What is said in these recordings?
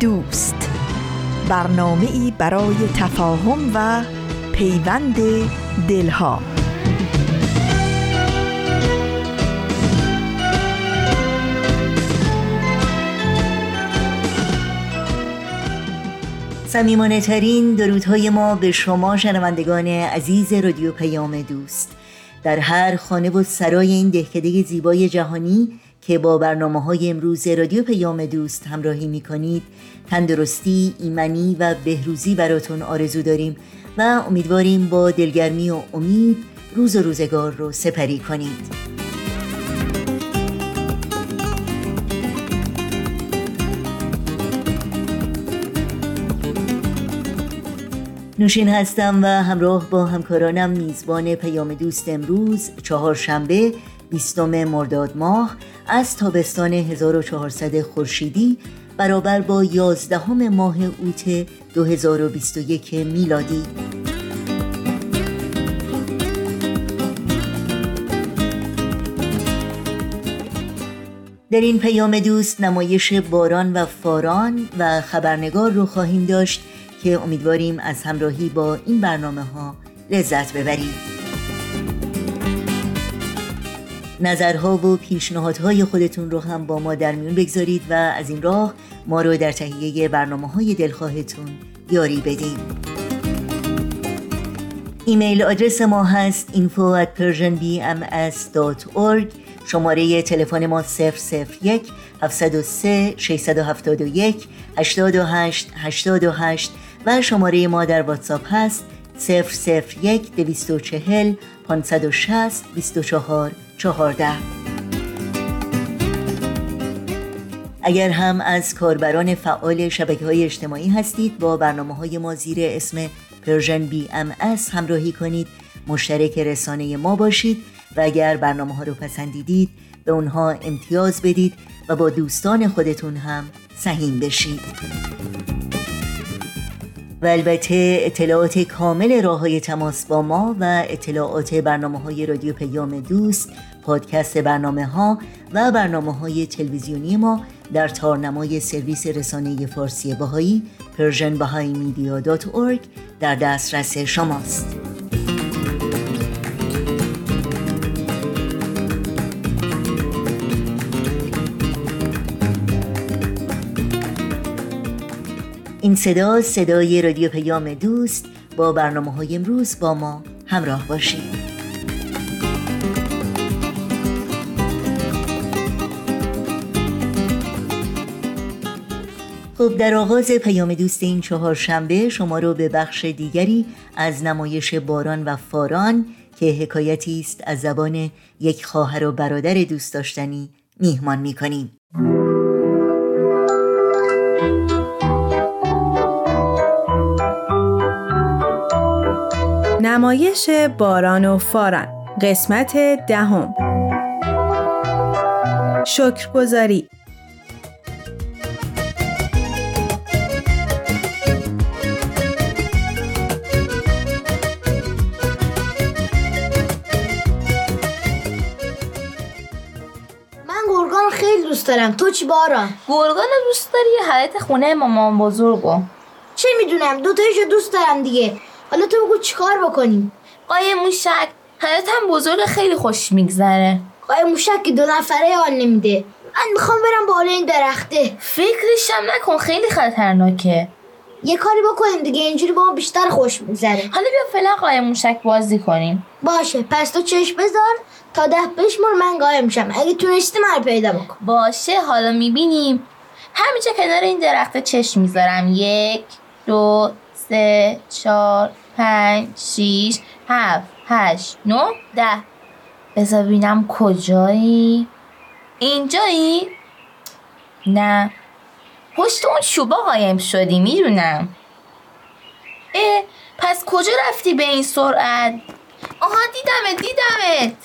دوست. برنامه ای برای تفاهم و پیوند دلها. سمیمانه ترین درودهای ما به شما شنوندگان عزیز رادیو پیام دوست. در هر خانه و سرای این دهکده زیبای جهانی که با برنامه های امروز رادیو پیام دوست همراهی می کنید تندرستی، ایمنی و بهروزی براتون آرزو داریم و امیدواریم با دلگرمی و امید روز و روزگار رو سپری کنید. نوشین هستم و همراه با همکارانم میزبان پیام دوست امروز چهارشنبه بیستم مرداد ماه از تابستان 1400 خورشیدی برابر با 11 ماه اوت 2021 میلادی. در این پیام دوست نمایش باران و فاران و خبرنگار رو خواهیم داشت که امیدواریم از همراهی با این برنامه ها لذت ببرید. نظرها و پیشنهادهای خودتون رو هم با ما در میون بگذارید و از این راه ما رو در تهیه برنامه های دلخواهتون یاری بدیم ایمیل آدرس ما هست info at persianbms.org شماره تلفن ما 001 703 671 828 828 و شماره ما در واتساپ هست 001 240 560 24 14 اگر هم از کاربران فعال شبکه های اجتماعی هستید با برنامه های ما زیر اسم Persian BMS همراهی کنید. مشترک رسانه ما باشید و اگر برنامه ها رو پسندیدید به اونها امتیاز بدید و با دوستان خودتون هم سهیم بشید. و البته اطلاعات کامل راه های تماس با ما و اطلاعات برنامه های رادیو پیام دوست پادکست برنامه ها و برنامه های تلویزیونی ما در تارنمای سرویس رسانه فارسی باهایی persianbahaimedia.org در دسترس شماست. این صدا صدای رادیو پیام دوست با برنامه های امروز با ما همراه باشید. خب در آغاز پیام دوست این چهار شنبه شما رو به بخش دیگری از نمایش باران و فاران که حکایتی است از زبان یک خواهر و برادر دوست داشتنی میهمان می‌کنیم. نمایش باران و فاران. قسمت دهم. شکرگزاری. دارم. تو چی باران؟ گرگان دوست داری؟ یه حیات خونه مامان بزرگو. چه می‌دونم؟ دوتایشو دوست دارم دیگه. حالا تو بگو چیکار بکنیم؟ قای موشک حیاتم بزرگ خیلی خوش میگذره. قای موشک که دو نفره حال نمیده. من می‌خوام برم بالا این درخته. فکرشم نکن خیلی خطرناکه. یه کاری بکنیم دیگه اینجوری با ما بیشتر خوش میگذره. حالا بیا فعلا قای موشک بازی کنیم. باشه پس تو چشم بذار تا ده بشمر من قایم میشم اگه تونستی من پیدا بکن باشه حالا می‌بینیم. همینجا کنار این درخت چشم می‌ذارم. یک دو سه چهار پنج شیش هفت هشت نه ده. بذار ببینم کجایی. اینجایی؟ نه. پشت اون چوبا قایم شدی می‌دونم. اه پس کجا رفتی به این سرعت؟ آها دیدمت دیدمت.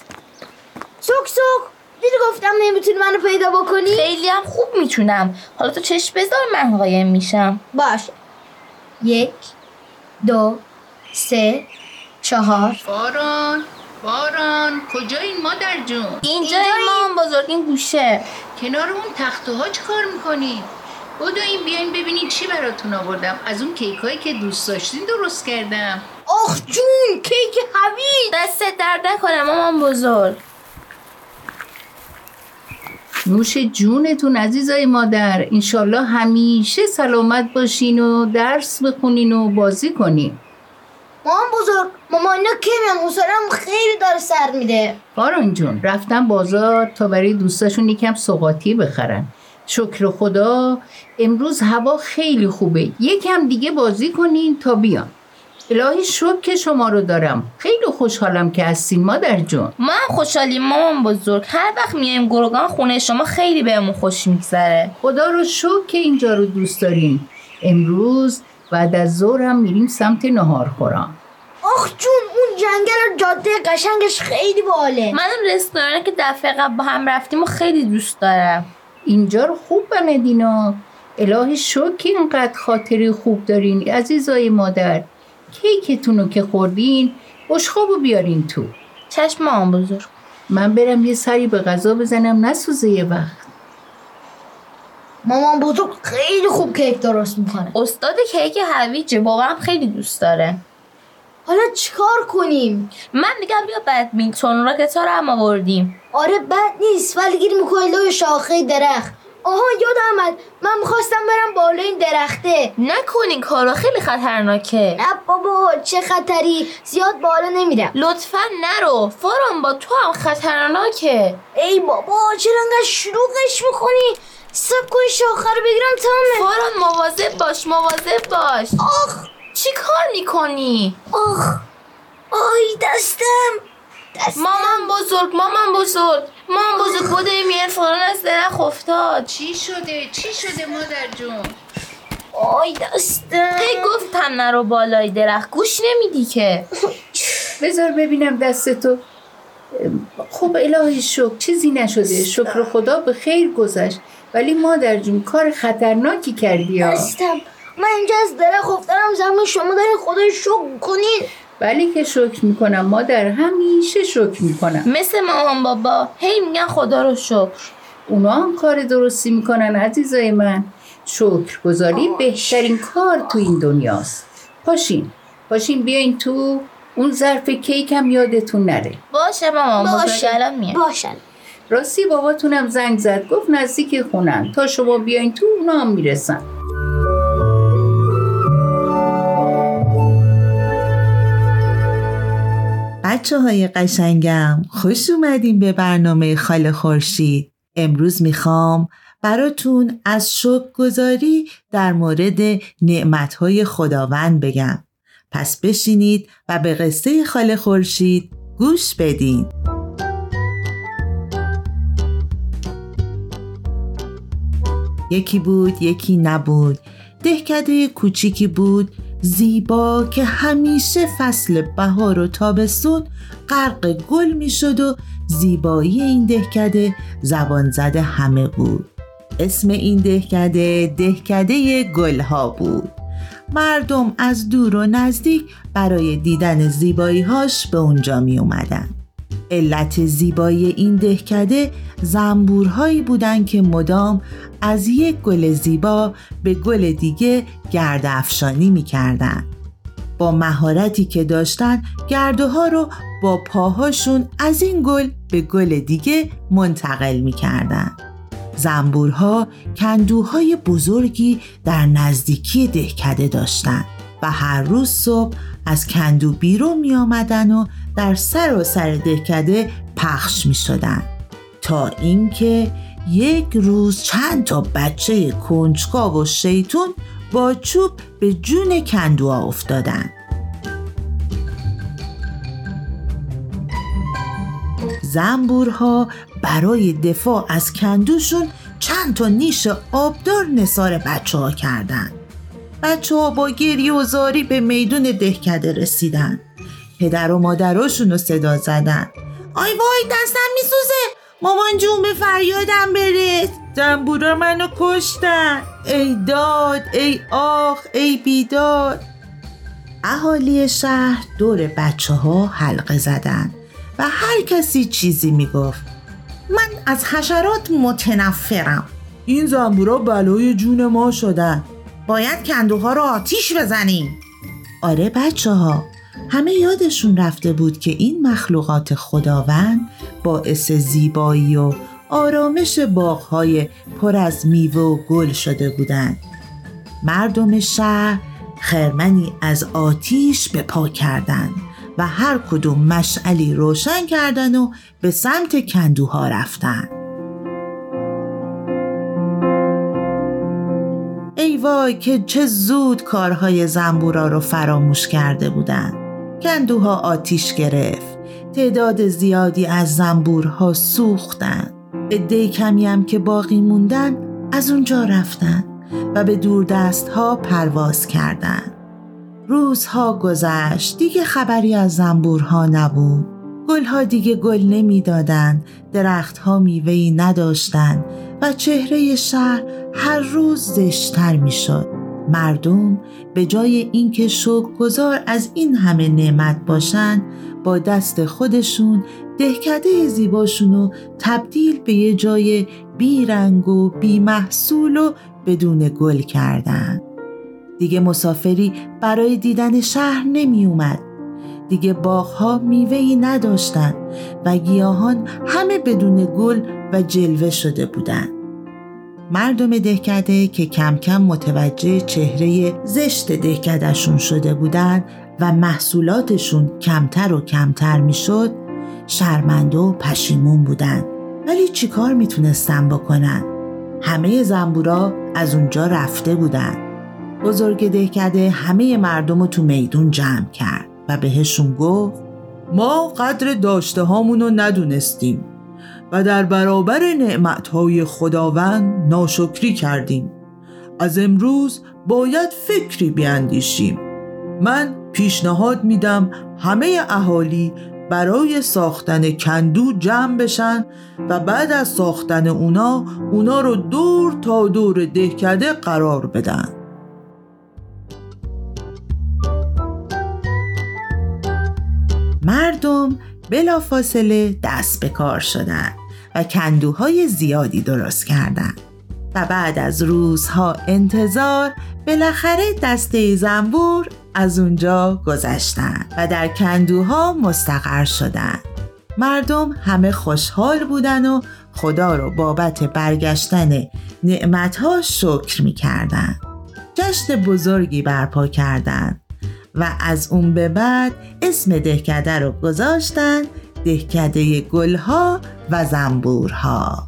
سوک سوک. دیدی گفتم نمی‌تونی منو پیدا بکنی؟ خیلی هم خوب می‌تونم. حالا تو چشم بذار من قایم میشم. باش یک. دو سه چهار. باران باران کجایی مادر جون؟ اینجا مام بزرگ این گوشه. کنار اون تخته ها چی کار می‌کنی؟ این بیاین ببینین چی براتون آوردم. از اون کیک هایی که دوست داشتین درست کردم. آخ جون کیک حوی دست درد نکنم مامان بزرگ. نوش جونتون عزیزای مادر انشالله همیشه سلامت باشین و درس بخونین و بازی کنین. مامان بزرگ مامان اینا میان؟ حوصله‌ام خیلی داره سر میده. باران جون رفتم بازار تا برای دوستاشون یکم سوغاتی بخرن. شکر خدا امروز هوا خیلی خوبه. یکم دیگه بازی کنین تا بیان. الهی شکر که شما رو دارم. خیلی خوشحالم که هستین مادر جون. ما هم خوشحالیم مامان بزرگ. هر وقت میایم گرگان خونه شما خیلی بهمون خوش میگذره. خدا رو شکر که اینجا رو دوست داریم. امروز بعد از ظهرم میریم سمت نهار خورم آخ جون اون جنگل و جاده قشنگش خیلی باله. من اون رستورانی که دفعه قبل با هم رفتیم و خیلی دوست دارم. اینجا رو خوب بندینا الهی شکر که اینقدر خاطری خوب دارین عزیزای مادر. کیکتون رو که خوردین بشخابو بیارین تو. چشم مامان بزرگ. من برم یه سری به غذا بزنم نسوزه یه وقت. مامان بزرگ خیلی خوب کیک درست می‌کنه. استاد کیک هویجه بابام خیلی دوست داره. حالا چیکار کنیم؟ من میگم بیا بدمینتون ها رو هم آوردیم. آره بد نیست. ولی گیر می‌کنی لای شاخه درخت. آها یاد آمد. من می‌خواستم برم بالای این درخته. نکنین کارا خیلی خطرناکه. نه بابا چه خطری؟ زیاد بالا نمیرم. لطفا نرو. فاران با تو هم خطرناکه. ای بابا چرا انقدر شلوغش می‌کنی؟ سب کنی شاخه رو بگیرم تمامه فاران مواظب باش مواظب باش. آخ. چی کار می‌کنی؟ آخ. آی دستم. مامان بزرگ مامان بزرگ. مامان بزرگ بوده میان فاران از درخت افتاد. چی شده؟ چی شده مادر جون؟ آی دستم هی گفتم نرو بالای درخت. گوش نمیدی که. بذار ببینم دست تو. خب الهی شکر چیزی نشده. شکر خدا به خیر گذشت. ولی مادر جون کار خطرناکی کردی ها. دستم من اینجا از درخت افتادم زمین شما دارین خدای شکر کنین ولی که شکر می‌کنم. مادر همیشه شکر می‌کنم. مثل مامان بابا. هی میگن خدا رو شکر. اونا هم کار درستی می‌کنن عزیزای من. شکر گذاری بهترین کار تو این دنیاست. پاشین. پاشین بیاین تو اون ظرف کیک هم یادتون نره. باشه مامان باشه. الان میاد باشن راستی باباتونم زنگ زد. گفت نزدیک خونن تا شما بیاین تو اونا هم می‌رسن. بچه های قشنگم خوش اومدین به برنامه خاله خورشید. امروز می‌خوام براتون از شکر گذاری در مورد نعمتهای خداوند بگم. پس بشینید و به قصه خاله خورشید گوش بدین. یکی بود یکی نبود. دهکده کوچیکی بود. زیبا که همیشه فصل بهار و تابستون غرق گل می‌شد و زیبایی این دهکده زبان زده همه بود اسم این دهکده دهکده گلها بود مردم از دور و نزدیک برای دیدن زیبایی هاش به اونجا می اومدن. علت زیبایی این دهکده زنبورهایی بودند که مدام از یک گل زیبا به گل دیگه گرد افشانی می کردن. با مهارتی که داشتن گردوها رو با پاهاشون از این گل به گل دیگه منتقل می کردن. زنبورها کندوهای بزرگی در نزدیکی دهکده داشتند و هر روز صبح از کندو بیرون می آمدن و در سر و سر دهکده پخش می شدن. تا اینکه یک روز چند تا بچه کنجکاو و شیطون با چوب به جون کندوها افتادن. زنبورها برای دفاع از کندوشون چند تا نیش آبدار نصار بچه ها کردن. بچه ها با گریه و زاری به میدون دهکده رسیدن. پدر و مادراشون رو صدا زدن. آی وای دستم میسوزه. مامان جون به فریادم برس. زنبورا منو کشتن. ای داد ای آخ ای بیداد. اهالی شهر دور بچه ها حلقه زدن و هر کسی چیزی می‌گفت. من از حشرات متنفرم. این زنبورا بلای جون ما شدن. باید کندوها رو آتیش بزنیم. آره بچه ها همه یادشون رفته بود که این مخلوقات خداوند باعث زیبایی و آرامش باغهای پر از میوه و گل شده بودند. مردم شهر خرمنی از آتیش به پا کردند و هر کدوم مشعلی روشن کردن و به سمت کندوها رفتن. ای وای که چه زود کارهای زنبورا رو فراموش کرده بودند. کندوها آتیش گرفت. تعداد زیادی از زنبورها سوختند عده کمی هم که باقی موندن از اونجا رفتن و به دوردست ها پرواز کردند. روزها گذشت. دیگه خبری از زنبورها نبود. گلها دیگه گل نمی‌دادند درختها میوهی نداشتند و چهره شهر هر روز زشتر می‌شد. مردم به جای اینکه گذار از این همه نعمت باشند با دست خودشون دهکده زیباشونو تبدیل به یه جای بیرنگ و بیمحصول و بدون گل کردن دیگه مسافری برای دیدن شهر نمی اومد دیگه باغها میوهی نداشتند و گیاهان همه بدون گل و جلوه شده بودند. مردم دهکده که کم کم متوجه چهره زشت دهکدهشون شده بودند و محصولاتشون کمتر و کمتر می‌شد شرمنده و پشیمون بودند ولی چیکار می‌تونستن بکنن؟ همه زنبورا از اونجا رفته بودن. بزرگ دهکده همه مردم رو تو میدون جمع کرد و بهشون گفت ما قدر داشته هامونو ندونستیم. و در برابر نعمتهای خداوند ناشکری کردیم. از امروز باید فکری بیاندیشیم. من پیشنهاد میدم همه اهالی برای ساختن کندو جمع بشن و بعد از ساختن اونا اونا رو دور تا دور دهکده قرار بدن. مردم بلافاصله دست به کار شدند و کندوهای زیادی درست کردند و بعد از روزها انتظار بالاخره دسته زنبور از اونجا گذشتن و در کندوها مستقر شدن. مردم همه خوشحال بودن و خدا رو بابت برگشتن نعمتها شکر می‌کردن. جشن بزرگی برپا کردند و از اون به بعد اسم دهکده رو گذاشتن دهکده گلها و زنبورها.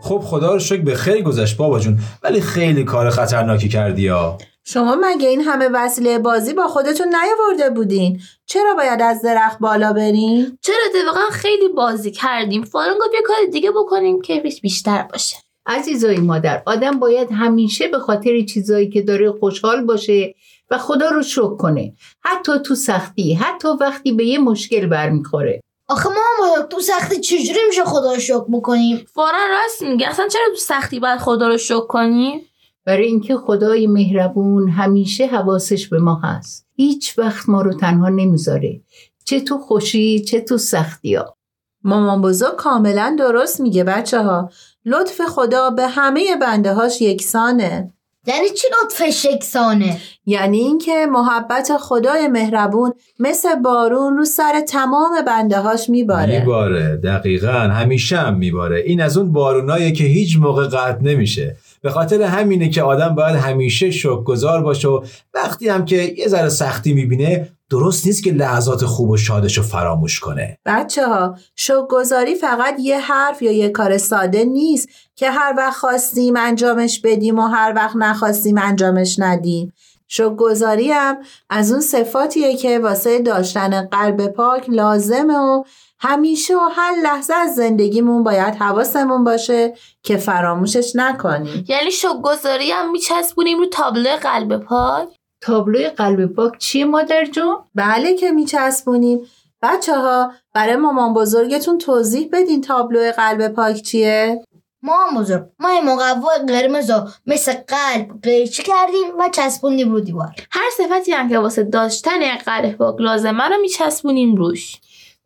خب خدا رو شکر به خیلی گذشت بابا جون ولی خیلی کار خطرناکی کردی ها. شما مگه این همه وسیله بازی با خودتون نیاورده بودین؟ چرا باید از درخت بالا بریم چرا اتفاقا خیلی بازی کردیم؟ فوران گفت یه کار دیگه بکنیم که بیشتر باشه. عزیزای مادر آدم باید همیشه به خاطر چیزایی که داره خوشحال باشه و خدا رو شکر کنه. حتی تو سختی حتی وقتی به یه مشکل برمیخوره. آخه ما تو سختی چجوری میشه خدا رو شکر بکنیم؟ فورا راست میگه. اصلا چرا تو سختی باید خدا رو شکر کنیم برای اینکه خدای مهربون همیشه حواسش به ما هست. هیچ وقت ما رو تنها نمی‌ذاره. چه تو خوشی چه تو سختی ها مامان بزرگ کاملا درست میگه بچه ها لطف خدا به همه بنده هاش یکسانه. یعنی چی لطفش یکسانه؟ یعنی اینکه محبت خدای مهربون مثل بارون رو سر تمام بنده هاش میباره. میباره دقیقا همیشه هم میباره. این از اون بارونایه که هیچ موقع قطع نمیشه. به خاطر همینه که آدم باید همیشه شکرگزار باشه و وقتی هم که یه ذره سختی می‌بینه درست نیست که لحظات خوب و شادش رو فراموش کنه. بچه ها شکرگزاری فقط یه حرف یا یه کار ساده نیست که هر وقت خواستیم انجامش بدیم و هر وقت نخواستیم انجامش ندیم. شکرگزاری هم از اون صفاتیه که واسه داشتن قلب پاک لازمه و همیشه و هر لحظه از زندگیمون باید حواسمون باشه که فراموشش نکنیم. یعنی شکرگزاری هم میچسبونیم رو تابلو قلب پاک؟ تابلوی قلب پاک چیه مادر جون؟ بله که میچسبونیم. بچه ها برای مامان بزرگتون توضیح بدین تابلو قلب پاک چیه؟ ما بزرگ ما یه مقوا قرمز رو مثل قلب قیچی کردیم و چسبوندیم رو دیوار. هر صفتی هم که واسه داشتن قلب پاک لازمه رو میچسبونیم روش.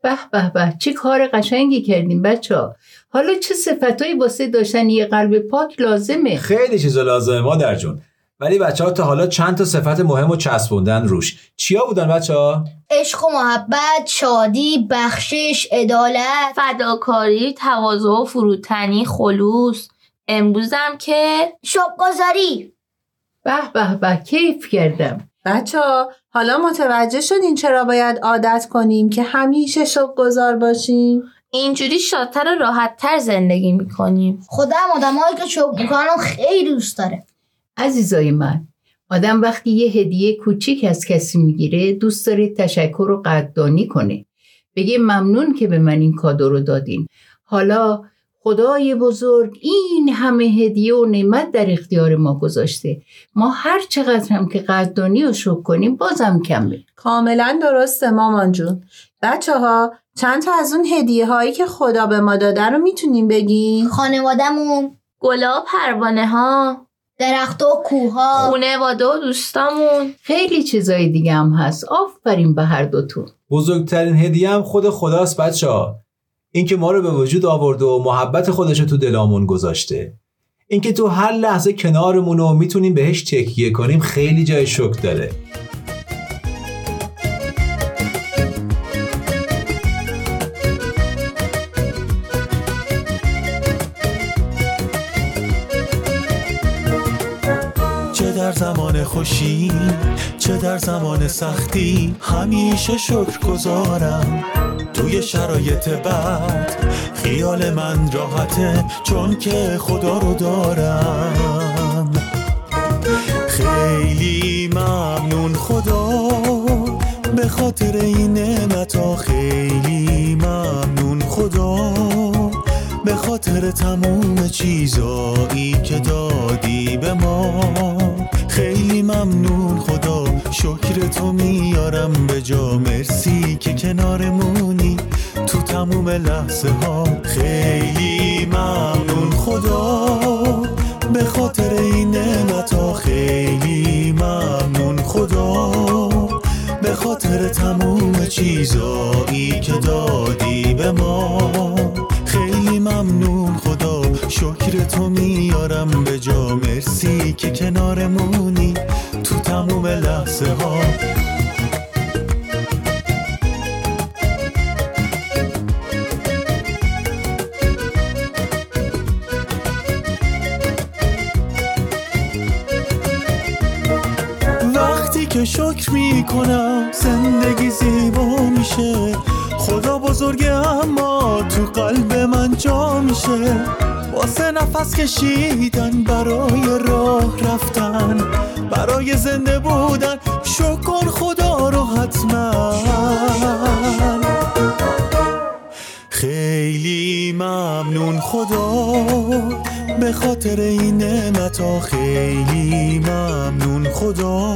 به به به. چه کار قشنگی کردیم بچه ها. حالا چه صفتایی واسه داشتن یه قلب پاک لازمه؟ خیلی چیزا لازمه مادر جون. ولی بچه ها تا حالا چند تا صفت مهم رو چسبوندن روش. چیا بودن بچه ها؟ عشق و محبت شادی بخشش عدالت. فداکاری تواضع و فروتنی خلوص. امروزم که شبگذاری به به به. کیف کردم. بچه ها حالا متوجه شدین چرا باید عادت کنیم که همیشه شکرگزار باشیم؟ اینجوری شادتر و راحتتر زندگی می‌کنیم. خودم آدمایی که شب می‌کنم خیلی دوست داره. عزیزای من آدم وقتی یه هدیه کوچیک از کسی می‌گیره دوست داره تشکر و قدردانی کنه. بگه ممنون که به من این کادو رو دادین. حالا خدای بزرگ این همه هدیه و نعمت در اختیار ما گذاشته. ما هر چقدر هم که قدردانی و شکر کنیم بازم کمه. کاملا درسته مامان جون. بچه ها چند تا از اون هدیه هایی که خدا به ما داده رو می‌تونیم بگیم؟ خانوادمون گلاب پروانه ها درخت و کوه ها خونواده و دوستامون. خیلی چیزای دیگه هم هست. آفرین به هر دوتون. بزرگترین هدیه هم خود خداست بچه ها اینکه ما رو به وجود آورده و محبت خودش رو تو دلامون گذاشته. اینکه تو هر لحظه کنارمون و می‌تونیم بهش تکیه کنیم خیلی جای شکر داره. چه در زمان خوشی چه در زمان سختی؟ همیشه شکر گذارم توی شرایط بد خیال من راحته چون که خدا رو دارم. خیلی ممنون خدا به خاطر این نعمتا خیلی ممنون خدا به خاطر تموم چیزایی که دادی به ما. خیلی ممنون خدا. شکر تو میارم به جا. مرسی که کنارمونی تو تموم لحظه ها. خیلی ممنون. خدا به خاطر این نعمتا خیلی ممنون. خدا به خاطر تموم چیزایی که دادی به ما. خیلی ممنون. خدا شکر تو میارم به جا. مرسی که کنارمونی تموم لحظه ها. وقتی که شکر می‌کنم زندگی زیبا میشه. خدا بزرگه اما تو قلب من جا میشه. واسه نفس کشیدن برای راه رفتن. برای زنده بودن شکر خدا رو حتما. خیلی ممنون خدا به خاطر این نعمتا خیلی ممنون خدا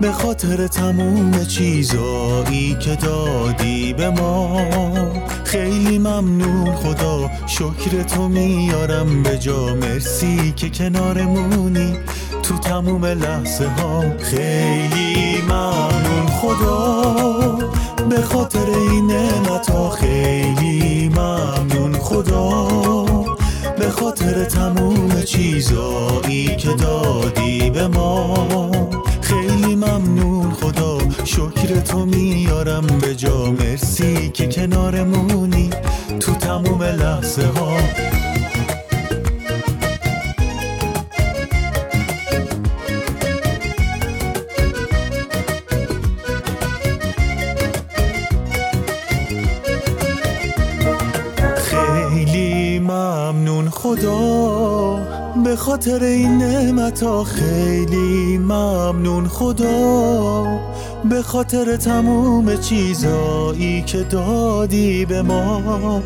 به خاطر تموم چیزایی که دادی به ما. خیلی ممنون خدا شکر تو میارم به جا. مرسی که کنارمونی. تموم لحظه ها. خیلی ممنون خدا. به خاطر این نعمتا خیلی ممنون خدا. به خاطر تموم چیزایی که دادی به ما. خیلی ممنون خدا. شکر تو میارم به جا. مرسی که کنارمونی تو تموم لحظه ها. به خاطر این نعمت ها خیلی ممنون خدا. به خاطر تموم چیزایی که دادی به ما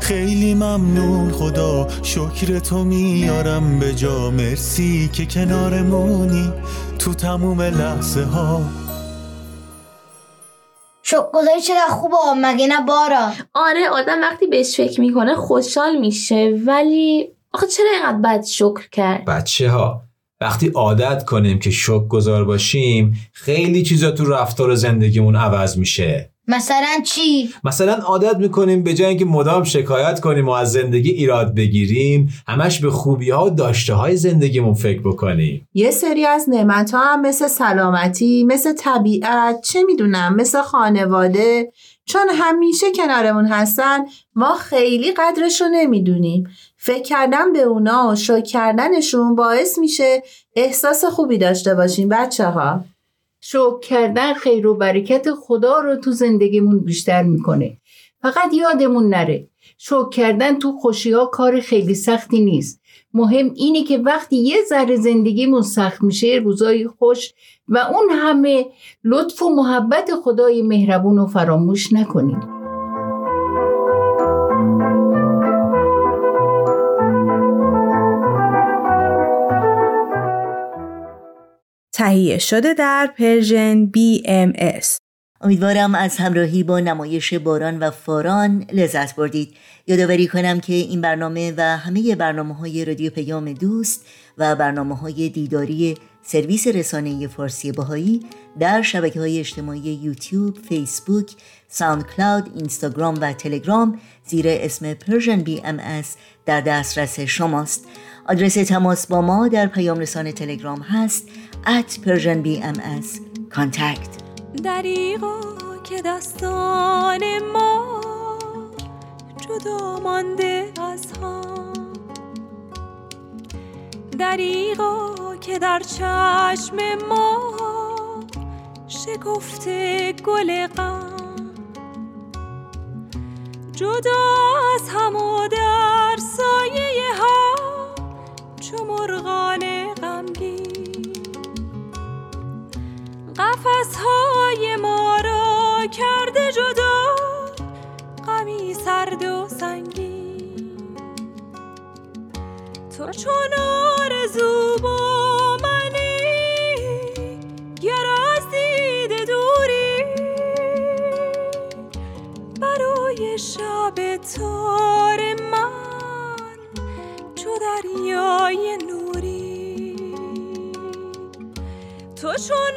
خیلی ممنون خدا. شکر تو میارم به جا. مرسی که کنارمونی تو تموم لحظه ها شکر چرا خوبه؟ مگه نه بارا؟ آره آدم وقتی بهش فکر می‌کنه خوشحال میشه ولی آخه چرا اینقدر بد شکر کرد؟ بچه ها وقتی عادت کنیم که شک گذار باشیم خیلی چیزا تو رفتار زندگیمون عوض میشه. مثلا چی؟ مثلا عادت می‌کنیم به جای اینکه مدام شکایت کنیم و از زندگی ایراد بگیریم همش به خوبی ها و داشته های زندگیمون فکر بکنیم. یه سری از نعمت ها هم مثل سلامتی مثل طبیعت چه می‌دونم مثل خانواده چون همیشه کنارمون هستن ما خیلی قدرش رو نمی‌دونیم. فکر کردن به اونا و شکر کردنشون باعث میشه احساس خوبی داشته باشیم بچه ها شکر کردن خیر و برکت خدا رو تو زندگیمون بیشتر می‌کنه. فقط یادمون نره. شکر کردن تو خوشی ها کار خیلی سختی نیست. مهم اینه که وقتی یه ذره زندگیمون سخت میشه روزای خوش و اون همه لطف و محبت خدای مهربون رو فراموش نکنیم. تهیه شده در Persian BMS امیدوارم از همراهی با نمایش باران و فاران لذت بردید. یادآوری کنم که این برنامه و همه برنامه های رادیو پیام دوست و برنامه های دیداری سرویس رسانه فارسی بهائی در شبکه های اجتماعی یوتیوب، فیسبوک، ساوند کلاود، اینستاگرام و تلگرام زیر اسم BMS در دسترس شماست. آدرس تماس با ما در پیام رسانه تلگرام هست at Persian BMS contact. دریغا که دستان ما جدا مانده از هم دریغا که در چشم ما شکفته گل غم. جدا از هم و در سایه ها چو مرغان غمگین. قفس های ما را کرده جدا. غمی سرد و سنگین. تو چون آرزو با منی گر از دید دوری. برای شب تار من چو دریای نوری. تو چون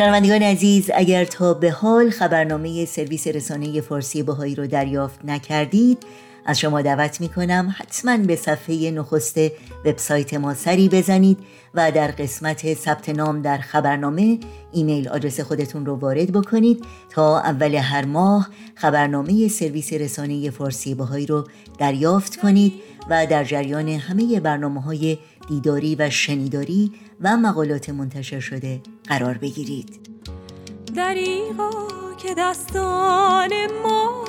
شنوندگان عزیز اگر تا به حال خبرنامه سرویس رسانه فارسی باهایی رو دریافت نکردید از شما دعوت می کنم حتما به صفحه نخست وبسایت ما سری بزنید و در قسمت ثبت نام در خبرنامه ایمیل آدرس خودتون رو وارد بکنید تا اول هر ماه خبرنامه سرویس رسانه فارسی باهایی رو دریافت کنید و در جریان همه برنامه های دیداری و شنیداری و مقالات منتشر شده قرار بگیرید. دریغا که دستان ما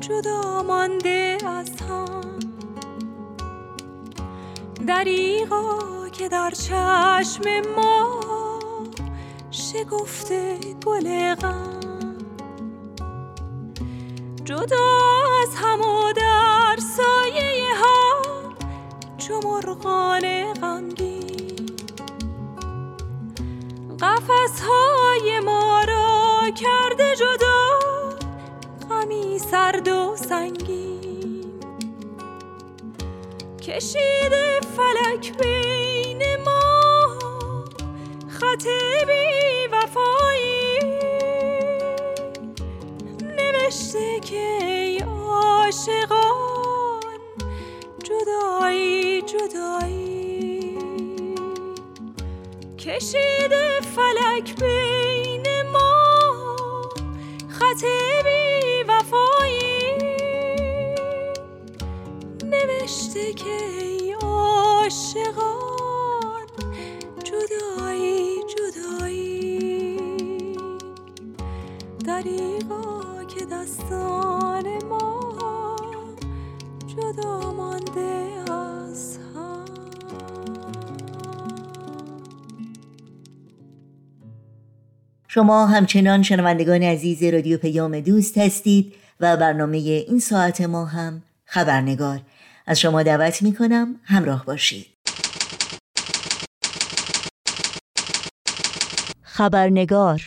جدا مانده از هم. دریغا که در چشم ما شکفته گل غم. جدا از هم و در سایه ها چو مرغان غمگین. قفس های ما را کرده جدا. غمی سرد و سنگین. کشیده فلک بین ما. خط بی وفایی. نوشته که ای عاشقان جدایی جدایی. کشیده فلک بین ما خط بی وفایی. نوشته که ای شما همچنان شنوندگان عزیز رادیو پیام دوست هستید و برنامه این ساعت ما هم خبرنگار. از شما دعوت می کنم همراه باشید. خبرنگار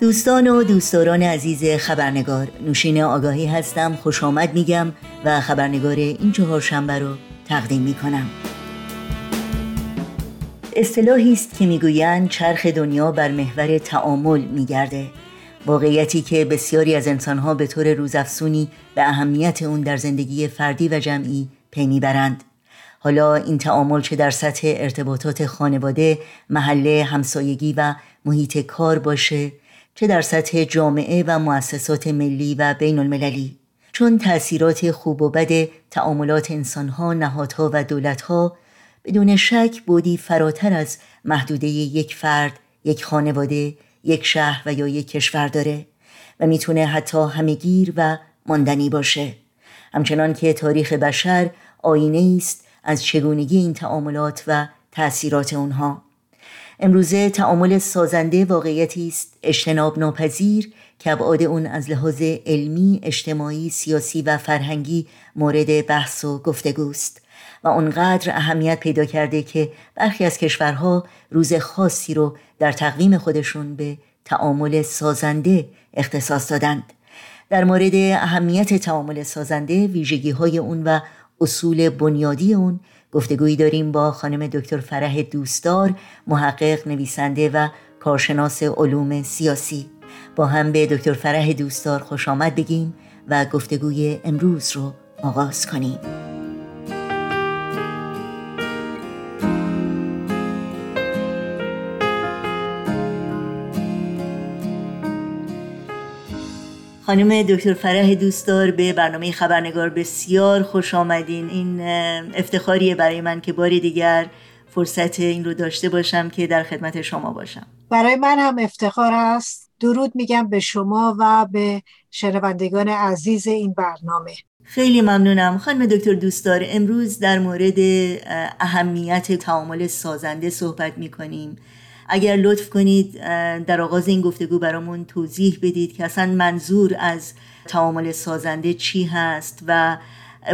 دوستان و دوستداران عزیز خبرنگار نوشین آگاهی هستم خوش آمد میگم و خبرنگار این چهار شنبه رو تقدیم می کنم اصطلاحی است که می‌گویند چرخ دنیا بر محور تعامل میگرده. واقعیتی که بسیاری از انسانها به طور روزافزونی به اهمیت اون در زندگی فردی و جمعی پی می‌برند. حالا این تعامل چه در سطح ارتباطات خانواده، محله، همسایگی و محیط کار باشه چه در سطح جامعه و مؤسسات ملی و بین المللی چون تأثیرات خوب و بد تعاملات انسانها، نهادها و دولتها بدون شک بودی فراتر از محدوده یک فرد، یک خانواده، یک شهر و یا یک کشور داره و می‌تونه حتی همگیر و ماندنی باشه. همچنان که تاریخ بشر آینه است از چگونگی این تعاملات و تأثیرات اونها. امروزه تعامل سازنده واقعیتی است اجتناب ناپذیر که ابعاد اون از لحاظ علمی، اجتماعی، سیاسی و فرهنگی مورد بحث و گفتگوست و اونقدر اهمیت پیدا کرده که برخی از کشورها روز خاصی رو در تقویم خودشون به تعامل سازنده اختصاص دادند. در مورد اهمیت تعامل سازنده ویژگی های اون و اصول بنیادی اون گفتگویی داریم با خانم دکتر فرح دوستدار محقق نویسنده و کارشناس علوم سیاسی. با هم به دکتر فرح دوستدار خوش آمد بگیم و گفتگوی امروز رو آغاز کنیم. خانم دکتر فرح دوستدار به برنامه خبرنگار بسیار خوش آمدین. این افتخاریه برای من که باری دیگر فرصت این رو داشته باشم که در خدمت شما باشم. برای من هم افتخار است. درود میگم به شما و به شنوندگان عزیز این برنامه. خیلی ممنونم. خانم دکتر دوستدار امروز در مورد اهمیت تعامل سازنده صحبت می‌کنیم. اگر لطف کنید در آغاز این گفتگو برامون توضیح بدید که اصلا منظور از تعامل سازنده چی هست و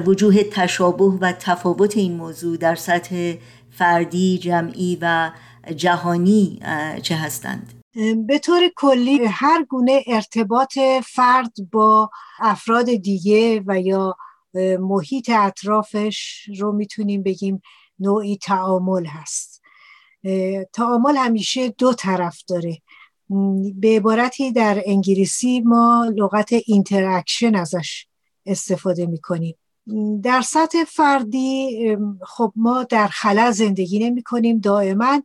وجوه تشابه و تفاوت این موضوع در سطح فردی، جمعی و جهانی چه هستند؟ به طور کلی هر گونه ارتباط فرد با افراد دیگه و یا محیط اطرافش رو می‌تونیم بگیم نوعی تعامل هست تعامل همیشه دو طرف داره. به عبارتی در انگلیسی ما لغت interaction ازش استفاده می‌کنیم. در سطح فردی خب ما در خلا زندگی نمی کنیم دائما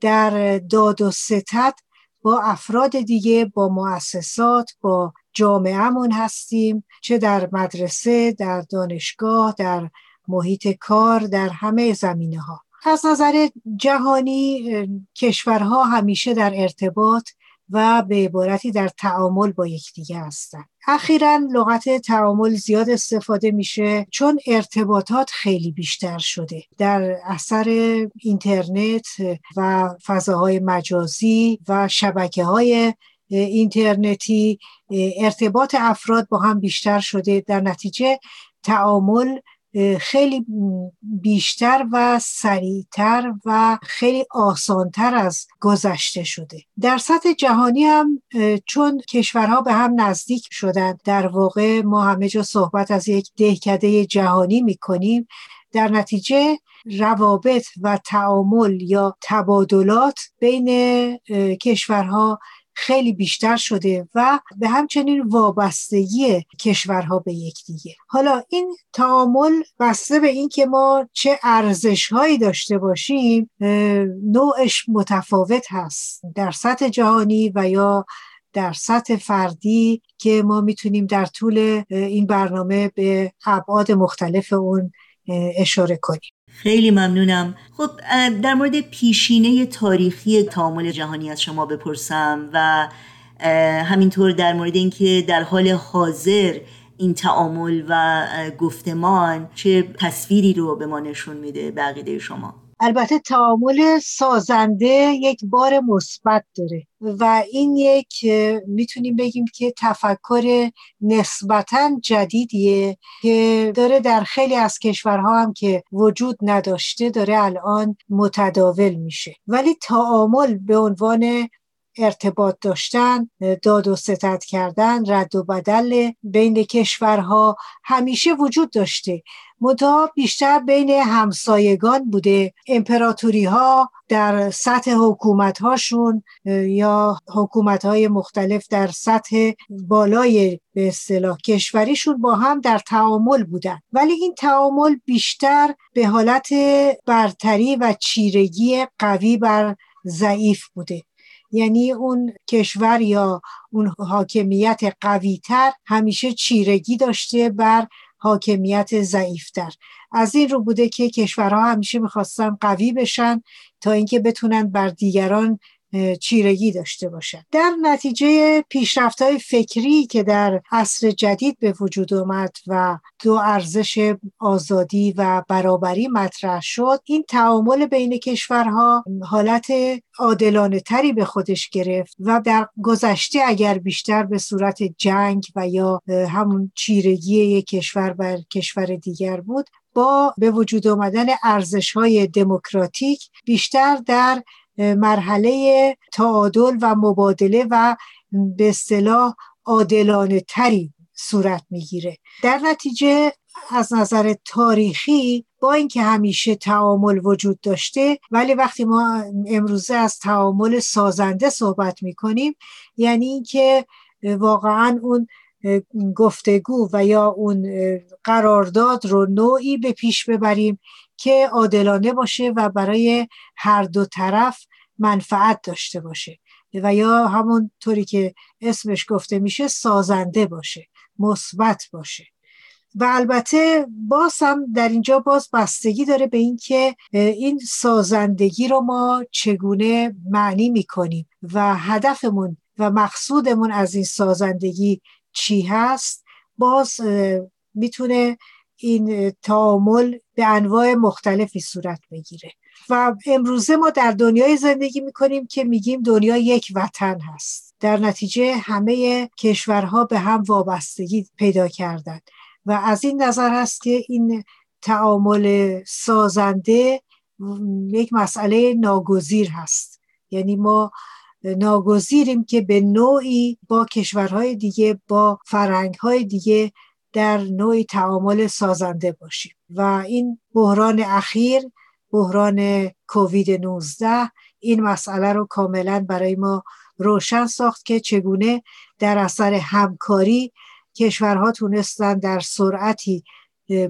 در داد و ستد با افراد دیگه با مؤسسات با جامعهمون هستیم. چه در مدرسه در دانشگاه در محیط کار در همه زمینه ها از نظر جهانی کشورها همیشه در ارتباط و به عبارتی در تعامل با یکدیگه هستند. اخیرا لغت تعامل زیاد استفاده میشه چون ارتباطات خیلی بیشتر شده. در اثر اینترنت و فضاهای مجازی و شبکه های اینترنتی ارتباط افراد با هم بیشتر شده. در نتیجه تعامل خیلی بیشتر و سریعتر و خیلی آسانتر از گذشته شده. در سطح جهانی هم چون کشورها به هم نزدیک شدن در واقع ما همه جا صحبت از یک دهکده جهانی می‌کنیم. در نتیجه روابط و تعامل یا تبادلات بین کشورها خیلی بیشتر شده و به همچنین وابستگی کشورها به یکدیگه حالا این تعامل بسته به این که ما چه ارزش هایی داشته باشیم نوعش متفاوت هست. در سطح جهانی و یا در سطح فردی که ما می‌تونیم در طول این برنامه به ابعاد مختلف اون اشاره کنیم. خیلی ممنونم. خب در مورد پیشینه تاریخی تعامل جهانی از شما بپرسم و همینطور در مورد اینکه در حال حاضر این تعامل و گفتمان چه تصویری رو به ما نشون میده بقیده شما؟ البته تعامل سازنده یک بار مثبت داره و این یک می‌تونیم بگیم که تفکر نسبتا جدیدیه که داره در خیلی از کشورها هم که وجود نداشته داره الان متداول میشه. ولی تعامل به عنوان ارتباط داشتن داد و ستد کردن رد و بدل بین کشورها همیشه وجود داشته. متا بیشتر بین همسایگان بوده. امپراتوری ها در سطح حکومت هاشون یا حکومت های مختلف در سطح بالای به اصطلاح کشوریشون با هم در تعامل بودن. ولی این تعامل بیشتر به حالت برتری و چیرگی قوی بر ضعیف بوده. یعنی اون کشور یا اون حاکمیت قویتر همیشه چیرگی داشته بر حاکمیت ضعیفتر. از این رو بوده که کشورها همیشه می‌خواستن قوی بشن تا اینکه بتونن بر دیگران چیرگی داشته باشد. در نتیجه پیشرفت های فکری که در عصر جدید به وجود آمد و دو ارزش آزادی و برابری مطرح شد این تعامل بین کشورها حالت عادلانه تری به خودش گرفت و در گذشته اگر بیشتر به صورت جنگ و یا همون چیرگی یک کشور بر کشور دیگر بود با به وجود آمدن ارزش های دموکراتیک بیشتر در مرحله تعادل و مبادله و به اصطلاح عادلانه تری صورت می‌گیره. در نتیجه از نظر تاریخی با اینکه همیشه تعامل وجود داشته ولی وقتی ما امروزه از تعامل سازنده صحبت می‌کنیم یعنی اینکه واقعا اون گفتگو و یا اون قرارداد رو نوعی به پیش ببریم که عادلانه باشه و برای هر دو طرف منفعت داشته باشه. و یا همون طوری که اسمش گفته میشه سازنده باشه مثبت باشه. و البته باز هم در اینجا باز بستگی داره به اینکه این سازندگی رو ما چگونه معنی می‌کنیم و هدفمون و مقصودمون از این سازندگی چی هست؟ باز می‌تونه این تعامل به انواع مختلفی صورت بگیره. و امروزه ما در دنیای زندگی می‌کنیم که میگیم دنیا یک وطن هست. در نتیجه همه کشورها به هم وابستگی پیدا کردند و از این نظر هست که این تعامل سازنده یک مسئله ناگزیر هست. یعنی ما ناگزیریم که به نوعی با کشورهای دیگه با فرهنگهای دیگه در نوعی تعامل سازنده باشیم. و این بحران اخیر بحران کووید 19 این مسئله رو کاملا برای ما روشن ساخت که چگونه در اثر همکاری کشورها تونستن در سرعتی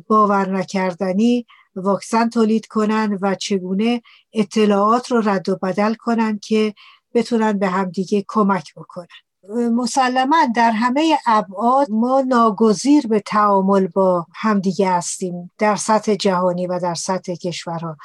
باور نکردنی واکسن تولید کنن و چگونه اطلاعات رو رد و بدل کنن که بتونن به همدیگه کمک بکنن. مسلما در همه ابعاد ما ناگزیر به تعامل با همدیگه هستیم در سطح جهانی و در سطح کشورها.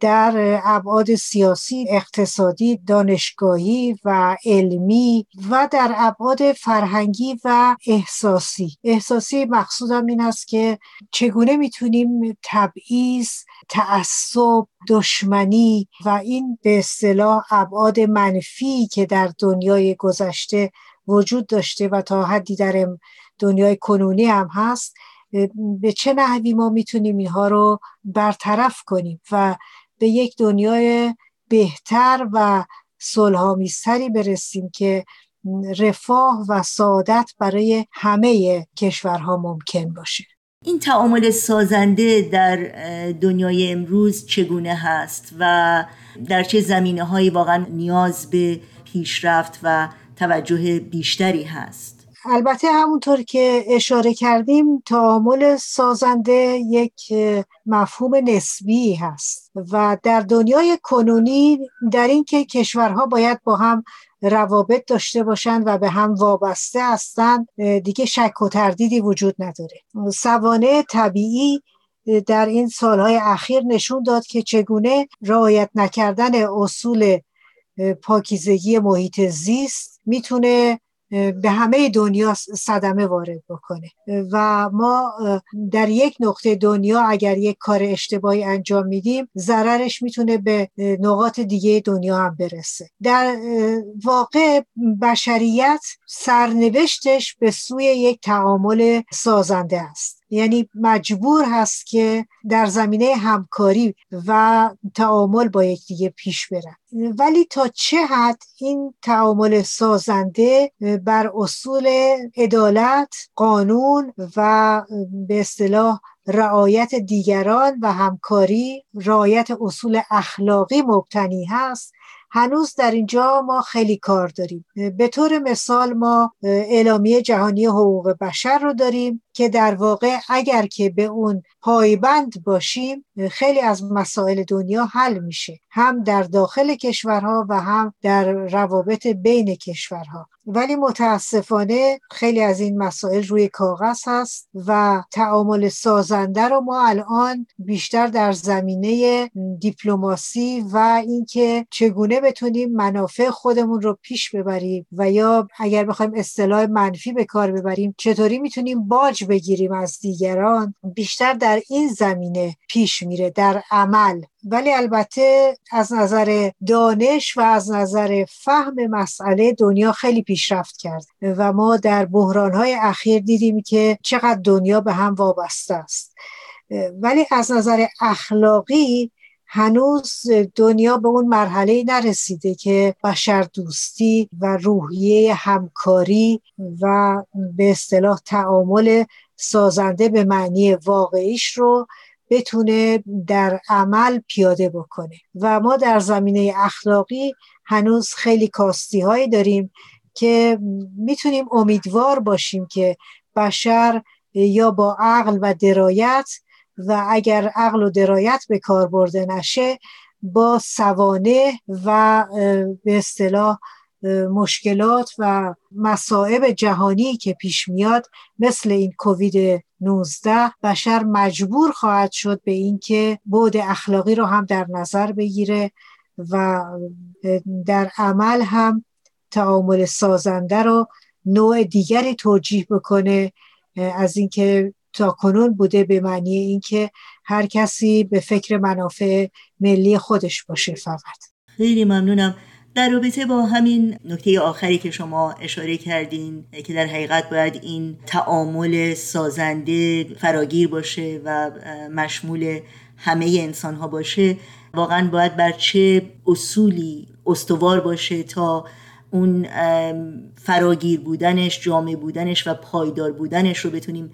در ابعاد سیاسی، اقتصادی، دانشگاهی و علمی و در ابعاد فرهنگی و احساسی. احساسی مقصودم این است که چگونه می‌تونیم تبعیض تعصب دشمنی و این به اصطلاح ابعاد منفی که در دنیای گذشته وجود داشته و تا حدی در دنیای کنونی هم هست به چه نحوی ما می‌تونیم اینها رو برطرف کنیم و به یک دنیای بهتر و صلحآمیزتری برسیم که رفاه و سعادت برای همه کشورها ممکن باشه. این تعامل سازنده در دنیای امروز چگونه هست و در چه زمینه هایی واقعا نیاز به پیشرفت و توجه بیشتری هست؟ البته همونطور که اشاره کردیم تعامل سازنده یک مفهوم نسبی هست و در دنیای کنونی در این که کشورها باید با هم روابط داشته باشند و به هم وابسته هستند دیگه شک و تردیدی وجود نداره. سوانه طبیعی در این سالهای اخیر نشون داد که چگونه رعایت نکردن اصول پاکیزگی محیط زیست می‌تونه به همه دنیا صدمه وارد بکنه. و ما در یک نقطه دنیا اگر یک کار اشتباهی انجام میدیم ضررش می‌تونه به نقاط دیگه دنیا هم برسه. در واقع بشریت سرنوشتش به سوی یک تعامل سازنده است. یعنی مجبور هست که در زمینه همکاری و تعامل با یکدیگه پیش برن ولی تا چه حد این تعامل سازنده بر اصول عدالت قانون و به اصطلاح رعایت دیگران و همکاری رعایت اصول اخلاقی مبتنی هست هنوز در اینجا ما خیلی کار داریم. به طور مثال ما اعلامیه جهانی حقوق بشر رو داریم. که در واقع اگر که به اون پایبند باشیم خیلی از مسائل دنیا حل میشه. هم در داخل کشورها و هم در روابط بین کشورها. ولی متاسفانه خیلی از این مسائل روی کاغذ هست و تعامل سازنده رو ما الان بیشتر در زمینه دیپلماسی و اینکه چگونه بتونیم منافع خودمون رو پیش ببریم و یا اگر بخوایم اصطلاح منفی به کار ببریم چطوری می‌تونیم باج بگیریم از دیگران بیشتر در این زمینه پیش میره در عمل. ولی البته از نظر دانش و از نظر فهم مسئله دنیا خیلی پیشرفت کرد و ما در بحرانهای اخیر دیدیم که چقدر دنیا به هم وابسته است. ولی از نظر اخلاقی هنوز دنیا به اون مرحله نرسیده که بشر دوستی و روحیه همکاری و به اصطلاح تعامل سازنده به معنی واقعیش رو بتونه در عمل پیاده بکنه. و ما در زمینه اخلاقی هنوز خیلی کاستی هایی داریم که می‌تونیم امیدوار باشیم که بشر یا با عقل و درایت و اگر عقل و درایت به کار برده نشه با سوانه و به اصطلاح مشکلات و مصائب جهانی که پیش میاد مثل این کووید 19 بشر مجبور خواهد شد به اینکه بود اخلاقی رو هم در نظر بگیره و در عمل هم تعامل سازنده رو نوع دیگری توجیه بکنه از اینکه تا کنون بوده به معنی اینکه هر کسی به فکر منافع ملی خودش باشه فقط. خیلی ممنونم. در رابطه با همین نکته آخری که شما اشاره کردین که در حقیقت باید این تعامل سازنده فراگیر باشه و مشمول همه انسان ها باشه واقعا باید بر چه اصولی استوار باشه تا اون فراگیر بودنش جامع بودنش و پایدار بودنش رو بتونیم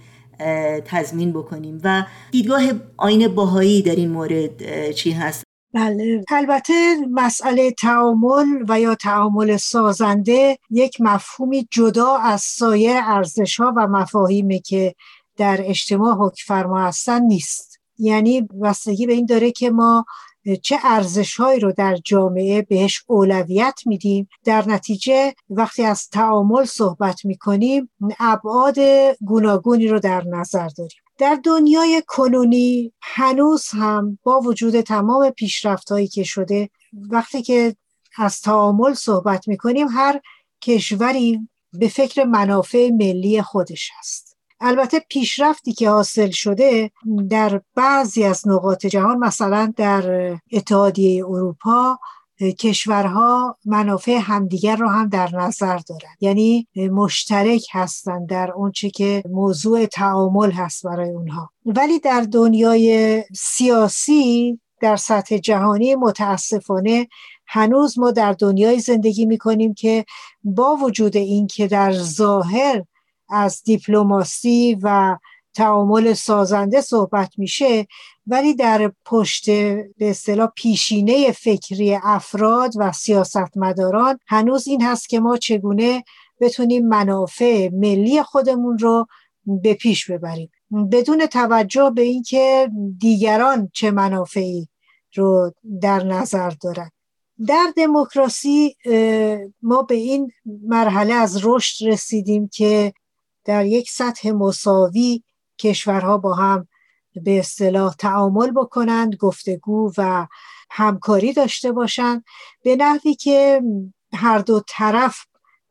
تضمین بکنیم و دیدگاه آین باهایی در این مورد چی هست؟ بله. البته مسئله تعامل و یا تعامل سازنده یک مفهومی جدا از سایر ارزش ها و مفاهیمی که در اجتماع حکم فرما هستن نیست. یعنی بستگی به این داره که ما چه ارزشهایی رو در جامعه بهش اولویت میدیم. در نتیجه وقتی از تعامل صحبت می‌کنیم ابعاد گوناگونی رو در نظر داریم. در دنیای کنونی هنوز هم با وجود تمام پیشرفت که شده وقتی که از تعامل صحبت می‌کنیم هر کشوری به فکر منافع ملی خودش هست. البته پیشرفتی که حاصل شده در بعضی از نقاط جهان مثلا در اتحادیه اروپا کشورها منافع همدیگر رو هم در نظر دارن. یعنی مشترک هستند در اونچه که موضوع تعامل هست برای اونها. ولی در دنیای سیاسی در سطح جهانی متاسفانه هنوز ما در دنیای زندگی می کنیم که با وجود اینکه در ظاهر از دیپلماسی و تعامل سازنده صحبت میشه ولی در پشت به اصطلاح پیشینه فکری افراد و سیاستمداران هنوز این هست که ما چگونه بتونیم منافع ملی خودمون رو به پیش ببریم. بدون توجه به اینکه دیگران چه منافعی رو در نظر دارن. در دموکراسی ما به این مرحله از رشد رسیدیم که در یک سطح مساوی کشورها با هم به اصطلاح تعامل بکنند گفتگو و همکاری داشته باشند. به نحوی که هر دو طرف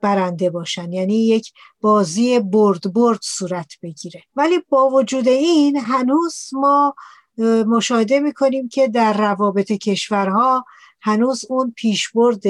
برنده باشن یعنی یک بازی برد برد صورت بگیره. ولی با وجود این هنوز ما مشاهده می‌کنیم که در روابط کشورها هنوز اون پیشبرد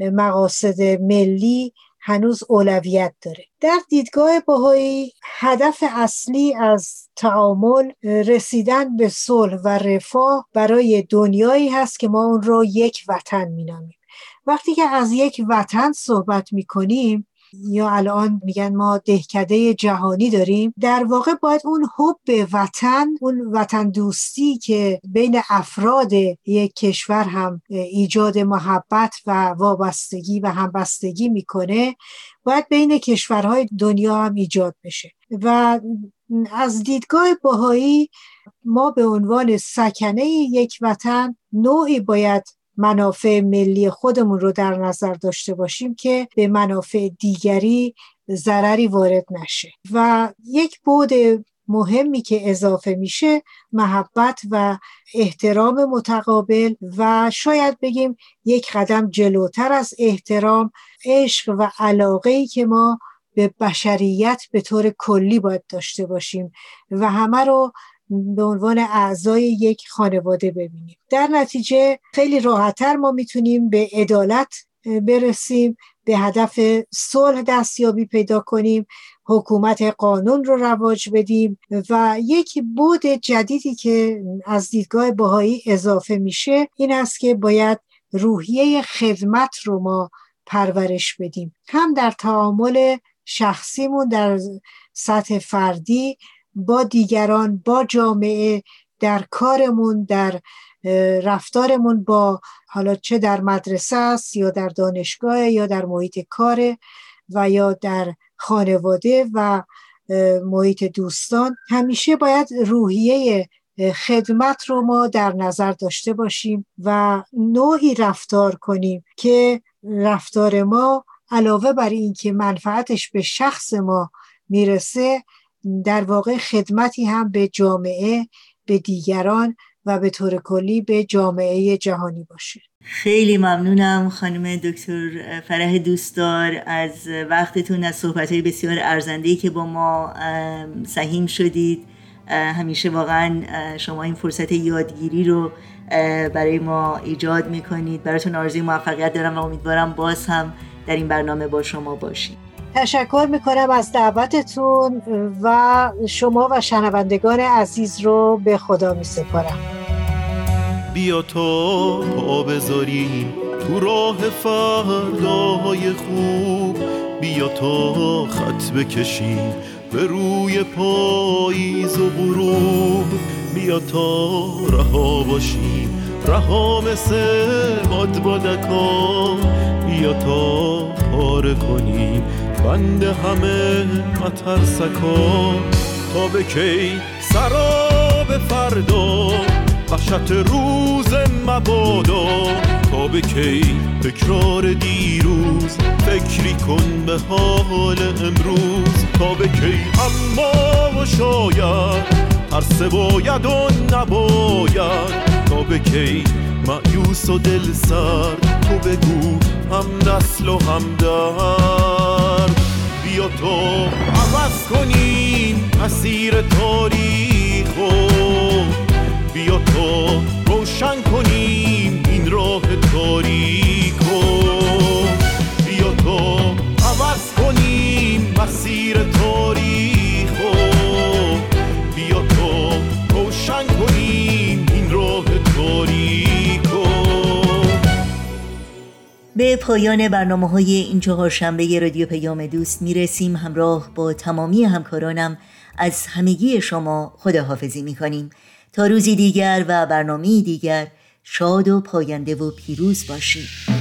مقاصد ملی هنوز اولویت داره. در دیدگاه باهایی هدف اصلی از تعامل رسیدن به صلح و رفاه برای دنیایی هست که ما اون رو یک وطن مینامیم. وقتی که از یک وطن صحبت می‌کنیم یا الان میگن ما دهکده جهانی داریم. در واقع باید اون حب وطن اون وطن دوستی که بین افراد یک کشور هم ایجاد محبت و وابستگی و همبستگی می‌کنه باید بین کشورهای دنیا هم ایجاد بشه. و از دیدگاه باهایی ما به عنوان سکنه یک وطن نوعی باید منافع ملی خودمون رو در نظر داشته باشیم که به منافع دیگری ضرری وارد نشه. و یک بود مهمی که اضافه میشه محبت و احترام متقابل و شاید بگیم یک قدم جلوتر از احترام عشق و علاقه ای که ما به بشریت به طور کلی باید داشته باشیم. و همه رو به عنوان اعضای یک خانواده ببینیم. در نتیجه خیلی راحتتر ما می‌تونیم به عدالت برسیم به هدف صلح دستیابی پیدا کنیم حکومت قانون رو رواج بدیم و یک بود جدیدی که از دیدگاه باهایی اضافه میشه این است که باید روحیه خدمت رو ما پرورش بدیم. هم در تعامل شخصیمون در سطح فردی با دیگران با جامعه در کارمون در رفتارمون با حالا چه در مدرسه است یا در دانشگاه یا در محیط کار و یا در خانواده و محیط دوستان همیشه باید روحیه خدمت رو ما در نظر داشته باشیم و نوعی رفتار کنیم که رفتار ما علاوه بر این که منفعتش به شخص ما می‌رسه در واقع خدمتی هم به جامعه به دیگران و به طور کلی به جامعه جهانی باشه. خیلی ممنونم خانم دکتر فرح دوستدار از وقتتون از صحبت بسیار ارزندهی که با ما سهیم شدید. همیشه واقعا شما این فرصت یادگیری رو برای ما ایجاد می‌کنید. براتون آرزوی موفقیت دارم و امیدوارم باز هم در این برنامه با شما باشید تشکر می‌کنم از دعوتتون و شما و شنوندگان عزیز رو به خدا میسپارم. بیا تا پا بذاریم تو راه فرداهای خوب. بیا تا خط بکشیم به روی پاییز و غروب. بیا تا رها باشیم رها مثل باد بادکا بیا تا پاره کنیم بند همه مترسکا تا به کی سراب فردا وحشت روز مبادا. تا به کی تکرار دیروز فکری کن به حال امروز. تا به کی اما و شاید ترس باید و نباید. تا به کی معیوس و دل سر تو بگو هم نسل و هم درد بیا تو. عوض کنیم مسیر تاریخو بیا تو. روشن کنیم این راه تاریکو بیا تو. عوض کنیم مسیر تاریخو بیا تو. روشن کنیم این راه تاریکو به پایان برنامه های این چهارشنبه رادیو پیام دوست می‌رسیم. همراه با تمامی همکارانم از همگی شما خداحافظی می‌کنیم. تا روزی دیگر و برنامه دیگر شاد و پاینده و پیروز باشید.